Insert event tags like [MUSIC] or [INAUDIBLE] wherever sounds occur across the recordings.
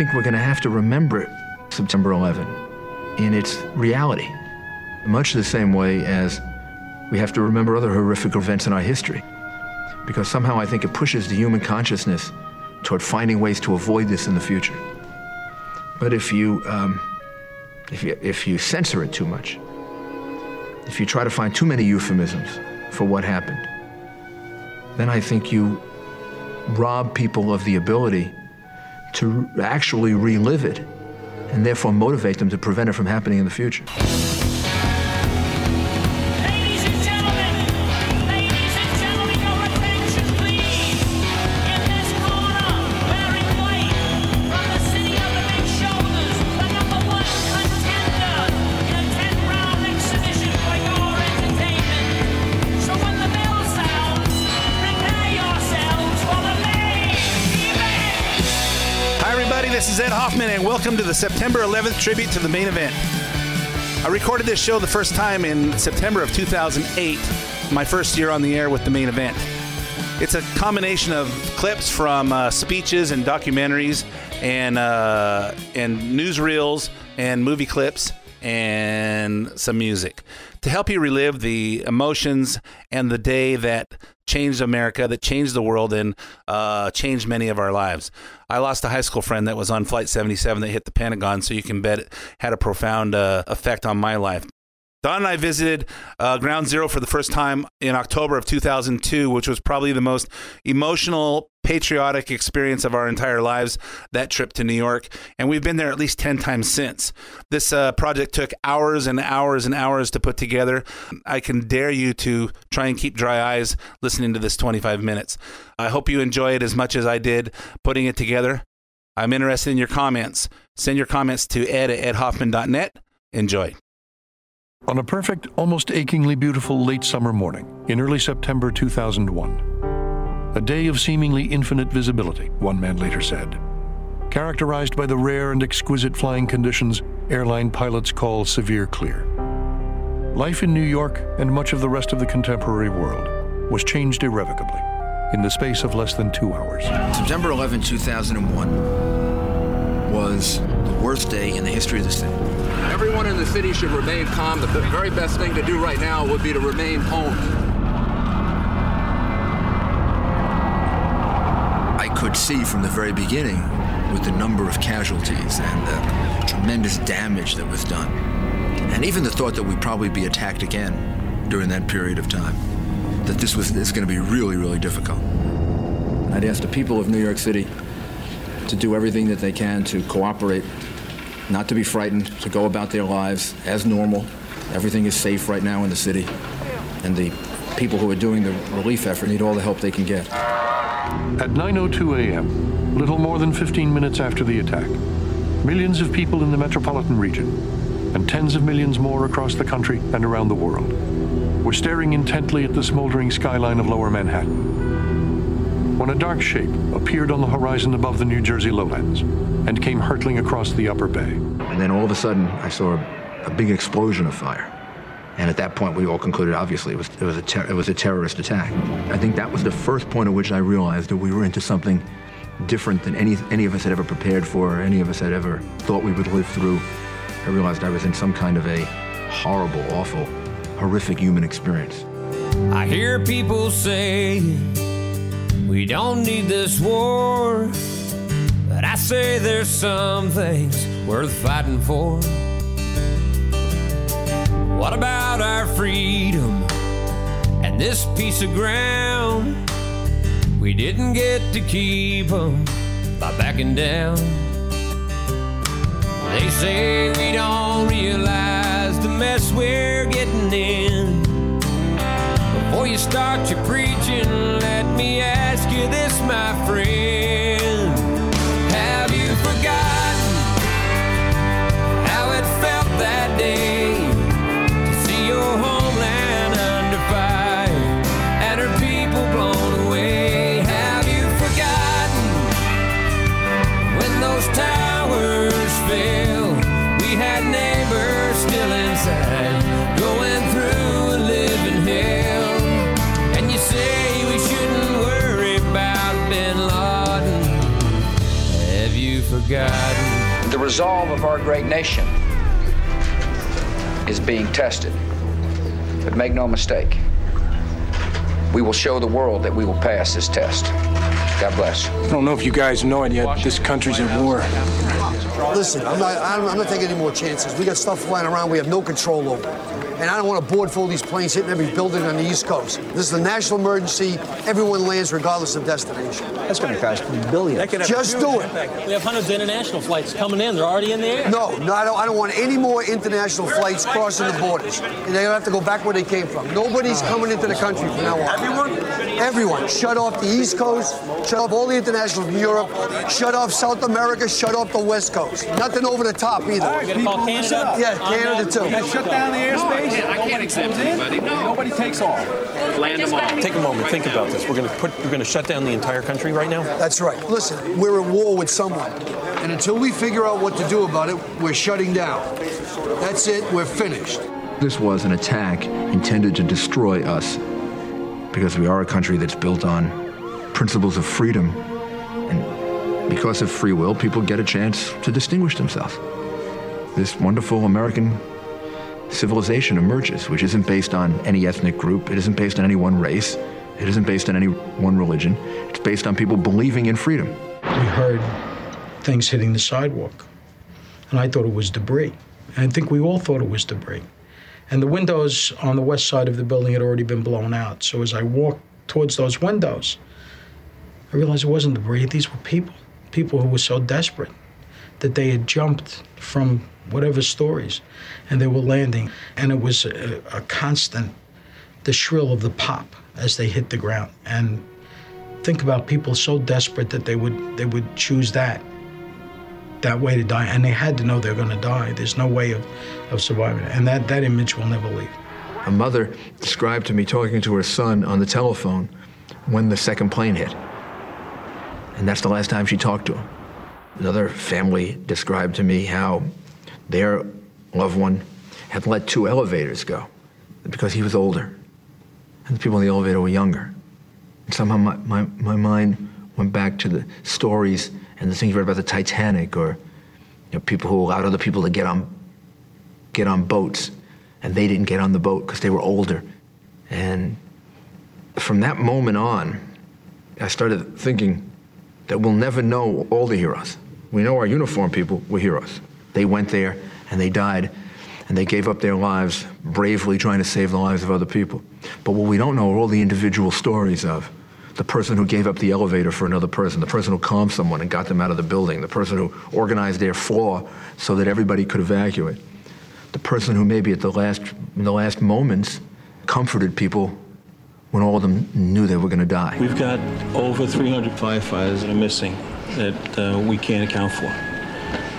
think we're going to have to remember September 11 in its reality, much the same way as we have to remember other horrific events in our history. Because somehow I think it pushes the human consciousness toward finding ways to avoid this in the future. But if you, um, if you, if you censor it too much, if you try to find too many euphemisms for what happened, then I think you rob people of the ability to actually relive it and therefore motivate them to prevent it from happening in the future. Hoffman, and welcome to the September 11th tribute to the main event. I recorded this show the first time in September of 2008, my first year on the air with the main event. It's a combination of clips from uh, speeches and documentaries, and uh, and newsreels and movie clips and some music to help you relive the emotions and the day that changed America, that changed the world, and uh, changed many of our lives. I lost a high school friend that was on Flight 77 that hit the Pentagon, so you can bet it had a profound uh, effect on my life. Don and I visited uh, Ground Zero for the first time in October of 2002, which was probably the most emotional, patriotic experience of our entire lives. That trip to New York, and we've been there at least 10 times since. This uh, project took hours and hours and hours to put together. I can dare you to try and keep dry eyes listening to this 25 minutes. I hope you enjoy it as much as I did putting it together. I'm interested in your comments. Send your comments to ed at edhoffman.net. Enjoy. On a perfect, almost achingly beautiful late summer morning in early September 2001, a day of seemingly infinite visibility, one man later said, characterized by the rare and exquisite flying conditions airline pilots call severe clear. Life in New York and much of the rest of the contemporary world was changed irrevocably in the space of less than two hours. September 11, 2001 was the worst day in the history of the city. Everyone in the city should remain calm. The very best thing to do right now would be to remain home. I could see from the very beginning with the number of casualties and the tremendous damage that was done. And even the thought that we'd probably be attacked again during that period of time, that this was it's going to be really, really difficult. I'd ask the people of New York City to do everything that they can to cooperate, not to be frightened, to go about their lives as normal. Everything is safe right now in the city. And the people who are doing the relief effort need all the help they can get. At 9:02 a.m., little more than 15 minutes after the attack, millions of people in the metropolitan region and tens of millions more across the country and around the world were staring intently at the smoldering skyline of lower Manhattan. When a dark shape appeared on the horizon above the New Jersey lowlands and came hurtling across the upper bay. And then all of a sudden, I saw a, a big explosion of fire. And at that point, we all concluded, obviously, it was, it, was a ter- it was a terrorist attack. I think that was the first point at which I realized that we were into something different than any, any of us had ever prepared for, or any of us had ever thought we would live through. I realized I was in some kind of a horrible, awful, horrific human experience. I hear people say we don't need this war, but I say there's some things worth fighting for. What about our freedom and this piece of ground? We didn't get to keep 'em by backing down. They say we don't realize the mess we're getting in. Before you start your preaching, let me ask you this, my friend. Forgotten. The resolve of our great nation is being tested. But make no mistake, we will show the world that we will pass this test. God bless. I don't know if you guys know it yet. This country's at war. Listen, I'm not, I'm, I'm not taking any more chances. We got stuff flying around we have no control over. And I don't want a board full of these planes hitting every building on the East Coast. This is a national emergency. Everyone lands regardless of destination. That's going to cost billions. Just do it. We have hundreds of international flights coming in. They're already in the air. No, no, I don't, I don't want any more international flights crossing the borders. And they're going to have to go back where they came from. Nobody's coming into the country from now on. Everyone? Everyone. Shut off the East Coast, shut off all the international from Europe, shut off South America, shut off the West Coast. Nothing over the top either. We're gonna call Canada. Yeah, Canada too. Shut down the airspace. I can't accept anybody. No. Nobody takes off. Land them all. Take a moment, think about this. We're going to put, we're going to shut down the entire country right now. That's right. Listen, we're at war with someone. And until we figure out what to do about it, we're shutting down. That's it, we're finished. This was an attack intended to destroy us because we are a country that's built on principles of freedom. And because of free will, people get a chance to distinguish themselves. This wonderful American civilization emerges, which isn't based on any ethnic group, it isn't based on any one race, it isn't based on any one religion. It's based on people believing in freedom. we heard things hitting the sidewalk. And I thought it was debris. And I think we all thought it was debris. And the windows on the west side of the building had already been blown out. So as I walked towards those windows, I realized it wasn't debris. These were people. People who were so desperate that they had jumped from whatever stories and they were landing. And it was a, a constant, the shrill of the pop as they hit the ground. And think about people so desperate that they would they would choose that that way to die and they had to know they're going to die there's no way of, of surviving and that that image will never leave A mother described to me talking to her son on the telephone when the second plane hit. And that's the last time she talked to him. Another family described to me how their loved one had let two elevators go because he was older and the people in the elevator were younger. And somehow my, my, my mind went back to the stories and the things you read about the Titanic or you know, people who allowed other people to get on, get on boats and they didn't get on the boat because they were older. And from that moment on, I started thinking that we'll never know all the heroes. We know our uniform people were heroes. They went there and they died and they gave up their lives bravely trying to save the lives of other people. But what we don't know are all the individual stories of the person who gave up the elevator for another person, the person who calmed someone and got them out of the building, the person who organized their floor so that everybody could evacuate, the person who maybe at the last, in the last moments comforted people when all of them knew they were going to die. We've got over 300 firefighters that are missing that uh, we can't account for.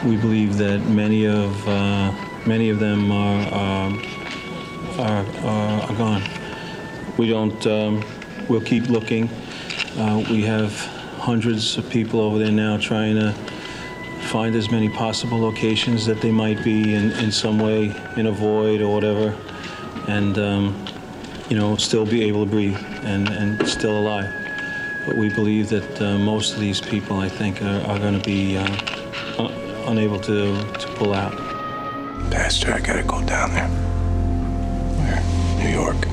We believe that many of uh, many of them are are, are, are gone. We don't. Um, we'll keep looking. Uh, we have hundreds of people over there now trying to find as many possible locations that they might be in, in some way in a void or whatever, and um, you know still be able to breathe and, and still alive. But we believe that uh, most of these people, I think, are, are going to be uh, un- unable to, to pull out. Pastor, I gotta go down there. Where? New York.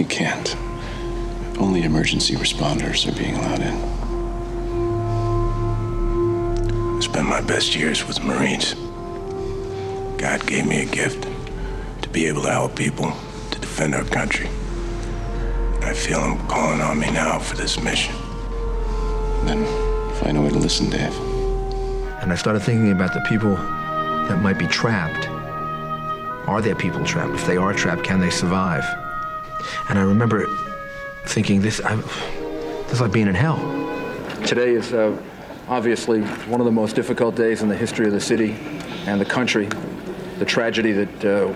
You can't. Only emergency responders are being allowed in. I spent my best years with Marines. God gave me a gift to be able to help people to defend our country. I feel him calling on me now for this mission. Then find a way to listen, Dave. And I started thinking about the people that might be trapped. Are there people trapped? If they are trapped, can they survive? And I remember thinking, this, I, this is like being in hell. Today is uh, obviously one of the most difficult days in the history of the city and the country. The tragedy that uh,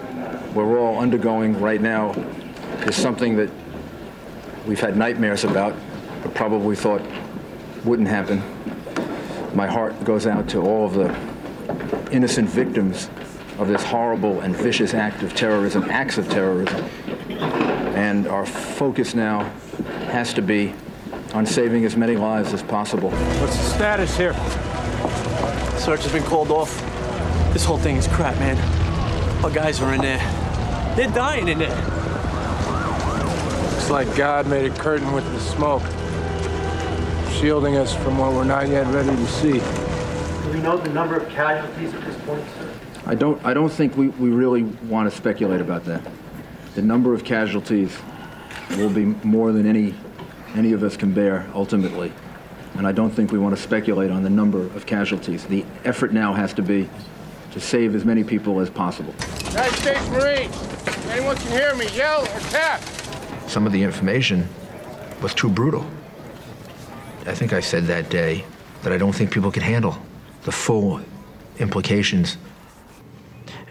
we're all undergoing right now is something that we've had nightmares about, but probably thought wouldn't happen. My heart goes out to all of the innocent victims of this horrible and vicious act of terrorism, acts of terrorism. And our focus now has to be on saving as many lives as possible. What's the status here? Search has been called off. This whole thing is crap, man. Our guys are in there. They're dying in there. Looks like God made a curtain with the smoke, shielding us from what we're not yet ready to see. Do we know the number of casualties at this point, sir? I don't, I don't think we, we really want to speculate about that. The number of casualties will be more than any, any of us can bear ultimately. And I don't think we want to speculate on the number of casualties. The effort now has to be to save as many people as possible. United States Marines, anyone can hear me, yell or tap. Some of the information was too brutal. I think I said that day that I don't think people could handle the full implications.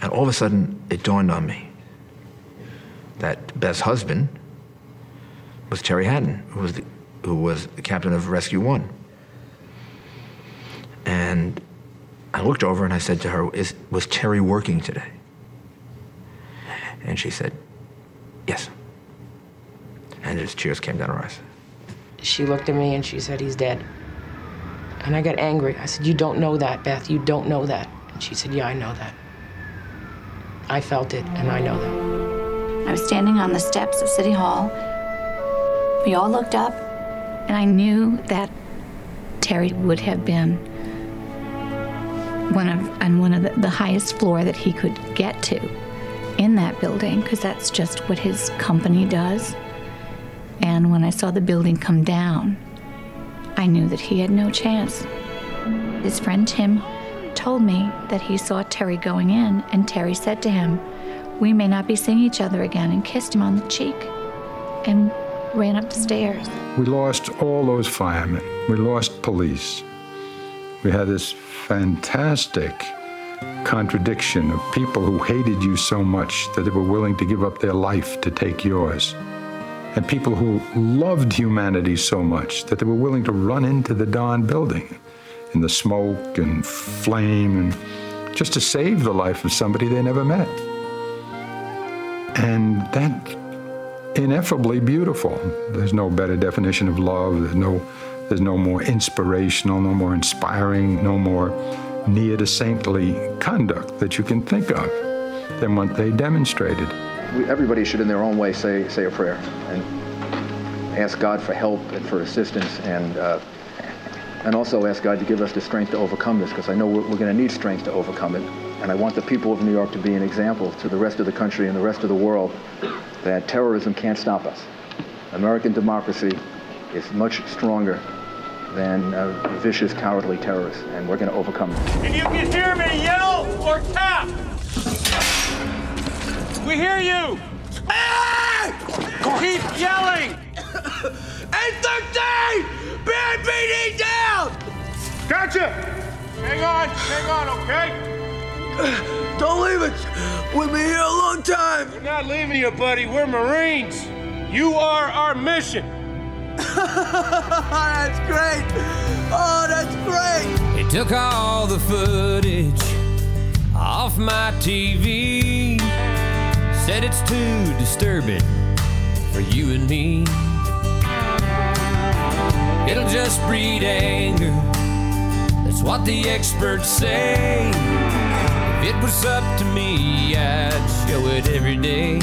And all of a sudden, it dawned on me that Beth's husband was Terry Hatton, who was the, who was the captain of Rescue One. And I looked over and I said to her, Is, Was Terry working today? And she said, Yes. And just tears came down her eyes. She looked at me and she said, He's dead. And I got angry. I said, You don't know that, Beth. You don't know that. And she said, Yeah, I know that. I felt it, and I know that. I was standing on the steps of City Hall. We all looked up, and I knew that Terry would have been one of on one of the, the highest floor that he could get to in that building, because that's just what his company does. And when I saw the building come down, I knew that he had no chance. His friend Tim told me that he saw Terry going in, and Terry said to him, We may not be seeing each other again, and kissed him on the cheek and ran up the stairs. We lost all those firemen. We lost police. We had this fantastic contradiction of people who hated you so much that they were willing to give up their life to take yours. And people who loved humanity so much that they were willing to run into the Don building in the smoke and flame and just to save the life of somebody they never met. And that ineffably beautiful. There's no better definition of love. There's no there's no more inspirational, no more inspiring, no more near to saintly conduct that you can think of than what they demonstrated. Everybody should, in their own way, say say a prayer and ask God for help and for assistance, and uh, and also ask God to give us the strength to overcome this, because I know we're, we're going to need strength to overcome it. And I want the people of New York to be an example to the rest of the country and the rest of the world that terrorism can't stop us. American democracy is much stronger than uh, vicious, cowardly terrorists, and we're going to overcome them. If you can hear me, yell or tap. We hear you. Keep yelling. 813! BNPD down! Gotcha! Hang on, hang on, okay? Don't leave us. We've been here a long time. We're not leaving you, buddy. We're Marines. You are our mission. [LAUGHS] that's great. Oh, that's great. They took all the footage off my TV. Said it's too disturbing for you and me. It'll just breed anger. That's what the experts say. It was up to me, I'd show it every day.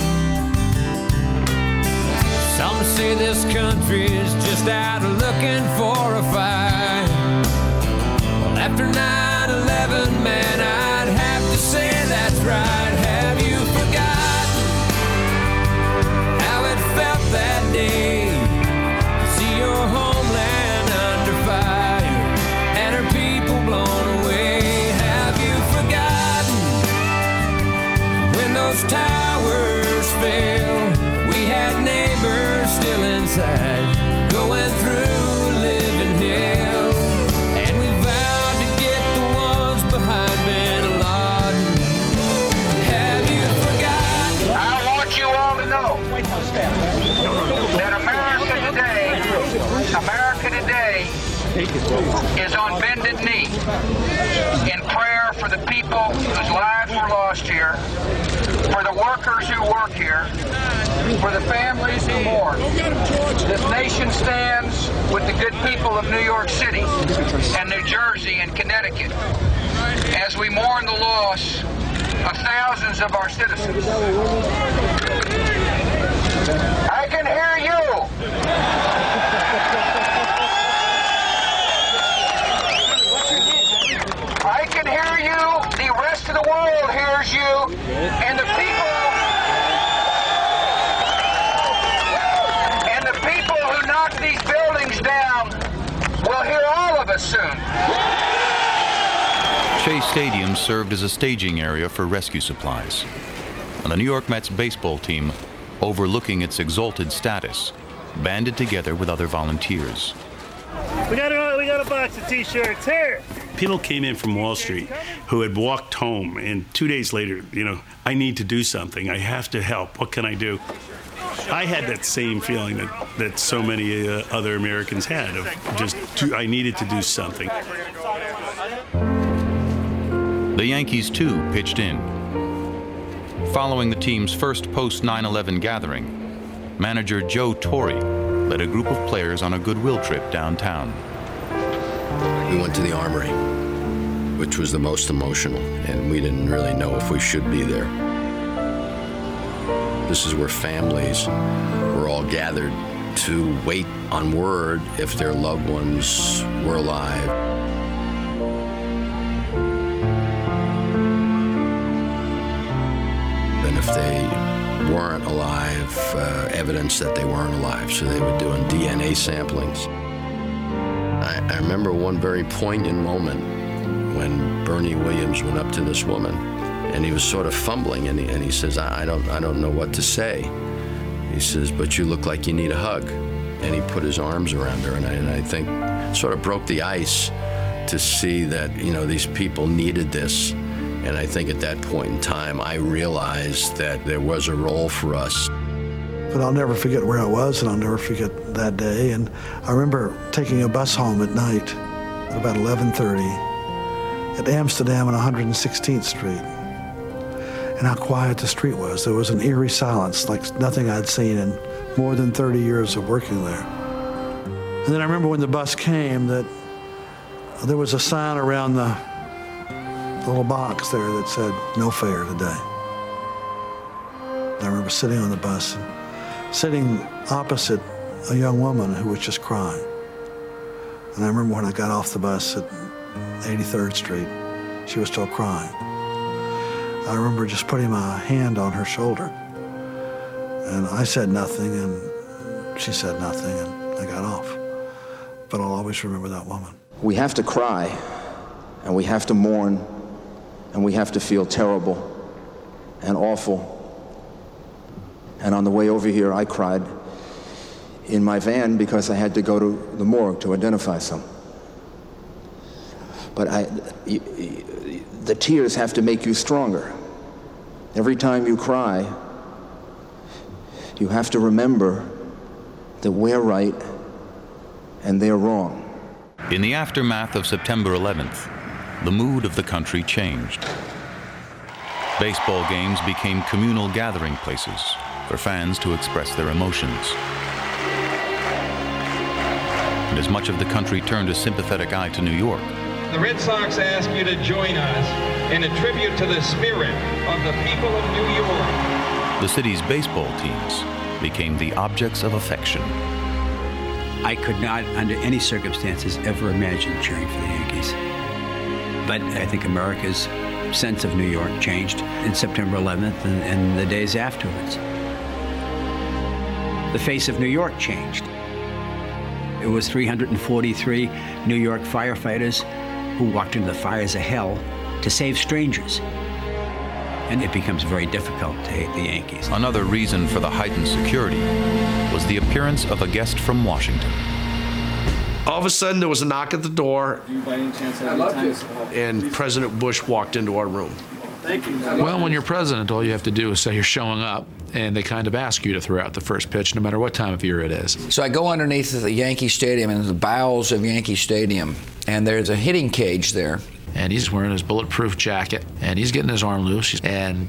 Some say this country's just out looking for a fight. Well, after 9 11, man, I'd have to say that's right. For the families who mourn. This nation stands with the good people of New York City and New Jersey and Connecticut as we mourn the loss of thousands of our citizens. I can hear you. I can hear you. The rest of the world hears you. And the people. And the people who knock these buildings down will hear all of us soon. Shea Stadium served as a staging area for rescue supplies. And the New York Mets baseball team, overlooking its exalted status, banded together with other volunteers. We got a we got a box of T-shirts here. People came in from Wall Street who had walked home, and two days later, you know, I need to do something. I have to help. What can I do? I had that same feeling that, that so many uh, other Americans had of just to, I needed to do something. The Yankees, too, pitched in. Following the team's first post 9 11 gathering, manager Joe Torre led a group of players on a goodwill trip downtown. We went to the Armory, which was the most emotional, and we didn't really know if we should be there. This is where families were all gathered to wait on word if their loved ones were alive. If they weren't alive, uh, evidence that they weren't alive. So they were doing DNA samplings. I, I remember one very poignant moment when Bernie Williams went up to this woman, and he was sort of fumbling, and he, and he says, I, I don't, I don't know what to say." He says, "But you look like you need a hug," and he put his arms around her, and I, and I think sort of broke the ice to see that you know these people needed this. And I think at that point in time, I realized that there was a role for us. But I'll never forget where I was, and I'll never forget that day. And I remember taking a bus home at night at about 11:30 at Amsterdam and 116th Street, and how quiet the street was. There was an eerie silence, like nothing I'd seen in more than 30 years of working there. And then I remember when the bus came that there was a sign around the little box there that said no fare today. I remember sitting on the bus and sitting opposite a young woman who was just crying. And I remember when I got off the bus at 83rd Street, she was still crying. I remember just putting my hand on her shoulder. And I said nothing, and she said nothing, and I got off. But I'll always remember that woman. We have to cry, and we have to mourn, and we have to feel terrible and awful. And on the way over here, I cried in my van because I had to go to the morgue to identify some. But I, the tears have to make you stronger. Every time you cry, you have to remember that we're right and they're wrong. In the aftermath of September 11th, the mood of the country changed. Baseball games became communal gathering places for fans to express their emotions. And as much of the country turned a sympathetic eye to New York, The Red Sox ask you to join us in a tribute to the spirit of the people of New York. the city's baseball teams became the objects of affection. I could not, under any circumstances, ever imagine cheering for the Yankees. But I think America's sense of New York changed in September 11th and, and the days afterwards. The face of New York changed. It was 343 New York firefighters who walked into the fires of hell to save strangers. And it becomes very difficult to hate the Yankees. Another reason for the heightened security was the appearance of a guest from Washington. All of a sudden, there was a knock at the door, and President Bush walked into our room. Well, when you're president, all you have to do is say you're showing up, and they kind of ask you to throw out the first pitch, no matter what time of year it is. So I go underneath the Yankee Stadium in the bowels of Yankee Stadium, and there's a hitting cage there. And he's wearing his bulletproof jacket, and he's getting his arm loose, and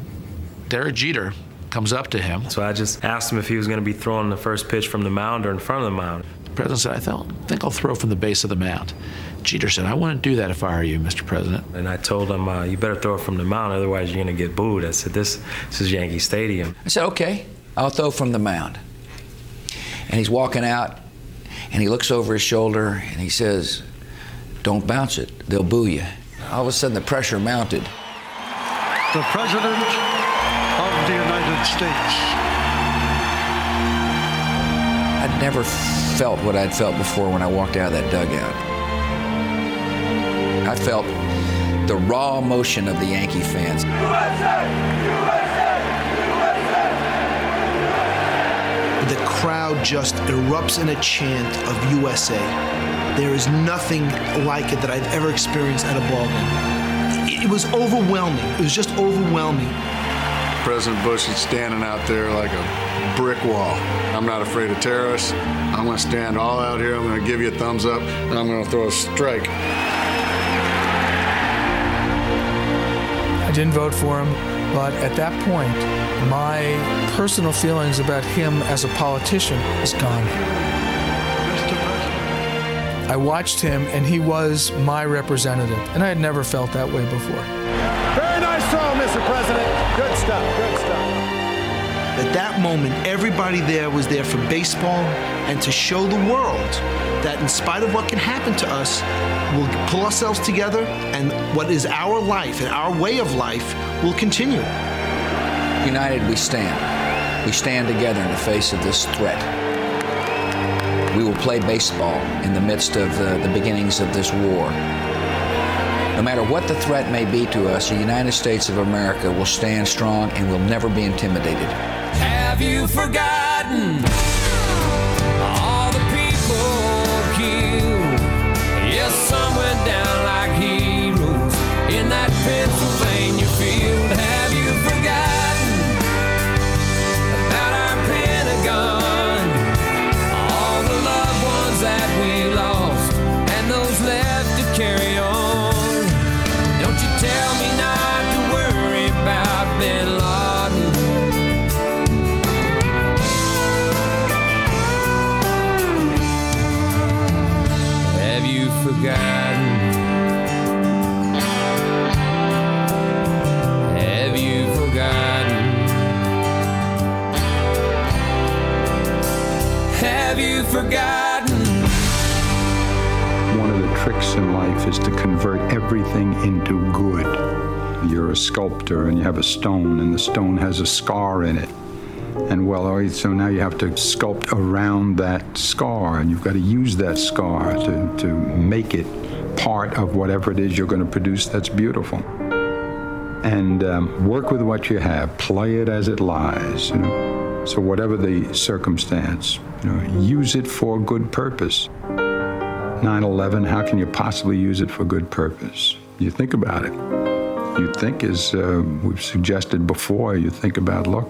Derek Jeter comes up to him. So I just asked him if he was going to be throwing the first pitch from the mound or in front of the mound. The president said, I th- think I'll throw from the base of the mound. Jeter said, I wouldn't do that if I were you, Mr. President. And I told him, uh, you better throw it from the mound, otherwise you're going to get booed. I said, this, this is Yankee Stadium. I said, okay, I'll throw from the mound. And he's walking out, and he looks over his shoulder, and he says, don't bounce it, they'll boo you. All of a sudden, the pressure mounted. The President of the United States. I'd never felt what I'd felt before when I walked out of that dugout. I felt the raw emotion of the Yankee fans. The crowd just erupts in a chant of USA. There is nothing like it that I've ever experienced at a ball game. It was overwhelming. It was just overwhelming. President Bush is standing out there like a brick wall. I'm not afraid of terrorists. I'm going to stand all out here. I'm going to give you a thumbs up, and I'm going to throw a strike. I didn't vote for him, but at that point, my personal feelings about him as a politician is gone. I watched him, and he was my representative, and I had never felt that way before. Very nice throw, Mr. President. Good stuff, good stuff. At that moment, everybody there was there for baseball and to show the world that in spite of what can happen to us, we'll pull ourselves together and what is our life and our way of life will continue. United we stand. We stand together in the face of this threat. We will play baseball in the midst of the, the beginnings of this war. No matter what the threat may be to us, the United States of America will stand strong and will never be intimidated. Have you forgotten One of the tricks in life is to convert everything into good. You're a sculptor and you have a stone, and the stone has a scar in it. And well, so now you have to sculpt around that scar, and you've got to use that scar to, to make it part of whatever it is you're going to produce that's beautiful. And um, work with what you have, play it as it lies. You know? So, whatever the circumstance, you know, use it for good purpose. 9 11, how can you possibly use it for good purpose? You think about it. You think, as uh, we've suggested before, you think about, look,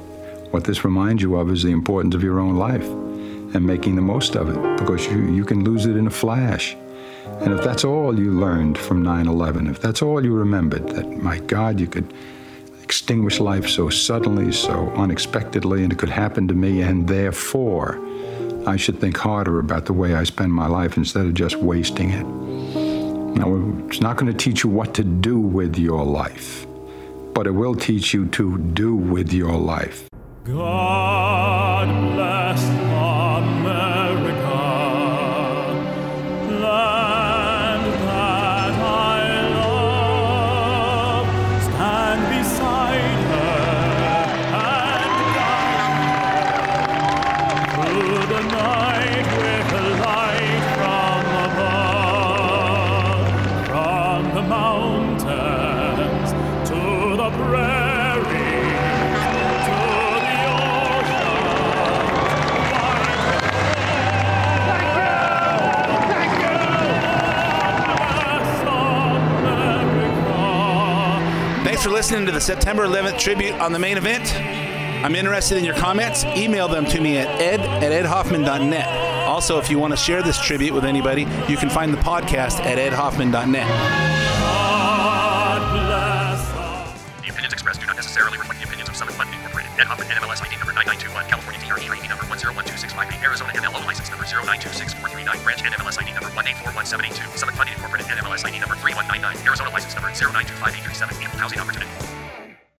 what this reminds you of is the importance of your own life and making the most of it because you, you can lose it in a flash. And if that's all you learned from 9 11, if that's all you remembered, that my God, you could extinguish life so suddenly, so unexpectedly, and it could happen to me, and therefore I should think harder about the way I spend my life instead of just wasting it. Now, it's not going to teach you what to do with your life, but it will teach you to do with your life. God Thanks for listening to the September 11th tribute on the main event. I'm interested in your comments. Email them to me at ed at edhoffman.net. Also, if you want to share this tribute with anybody, you can find the podcast at edhoffman.net. MLS ID number 9921, California DRE number one zero one two six five Arizona MLO license number 092643, branch NMLS ID number 1841782, Summit Funding Incorporated NMLS ID number 3199, Arizona license number 0925837, Equal Housing Opportunity.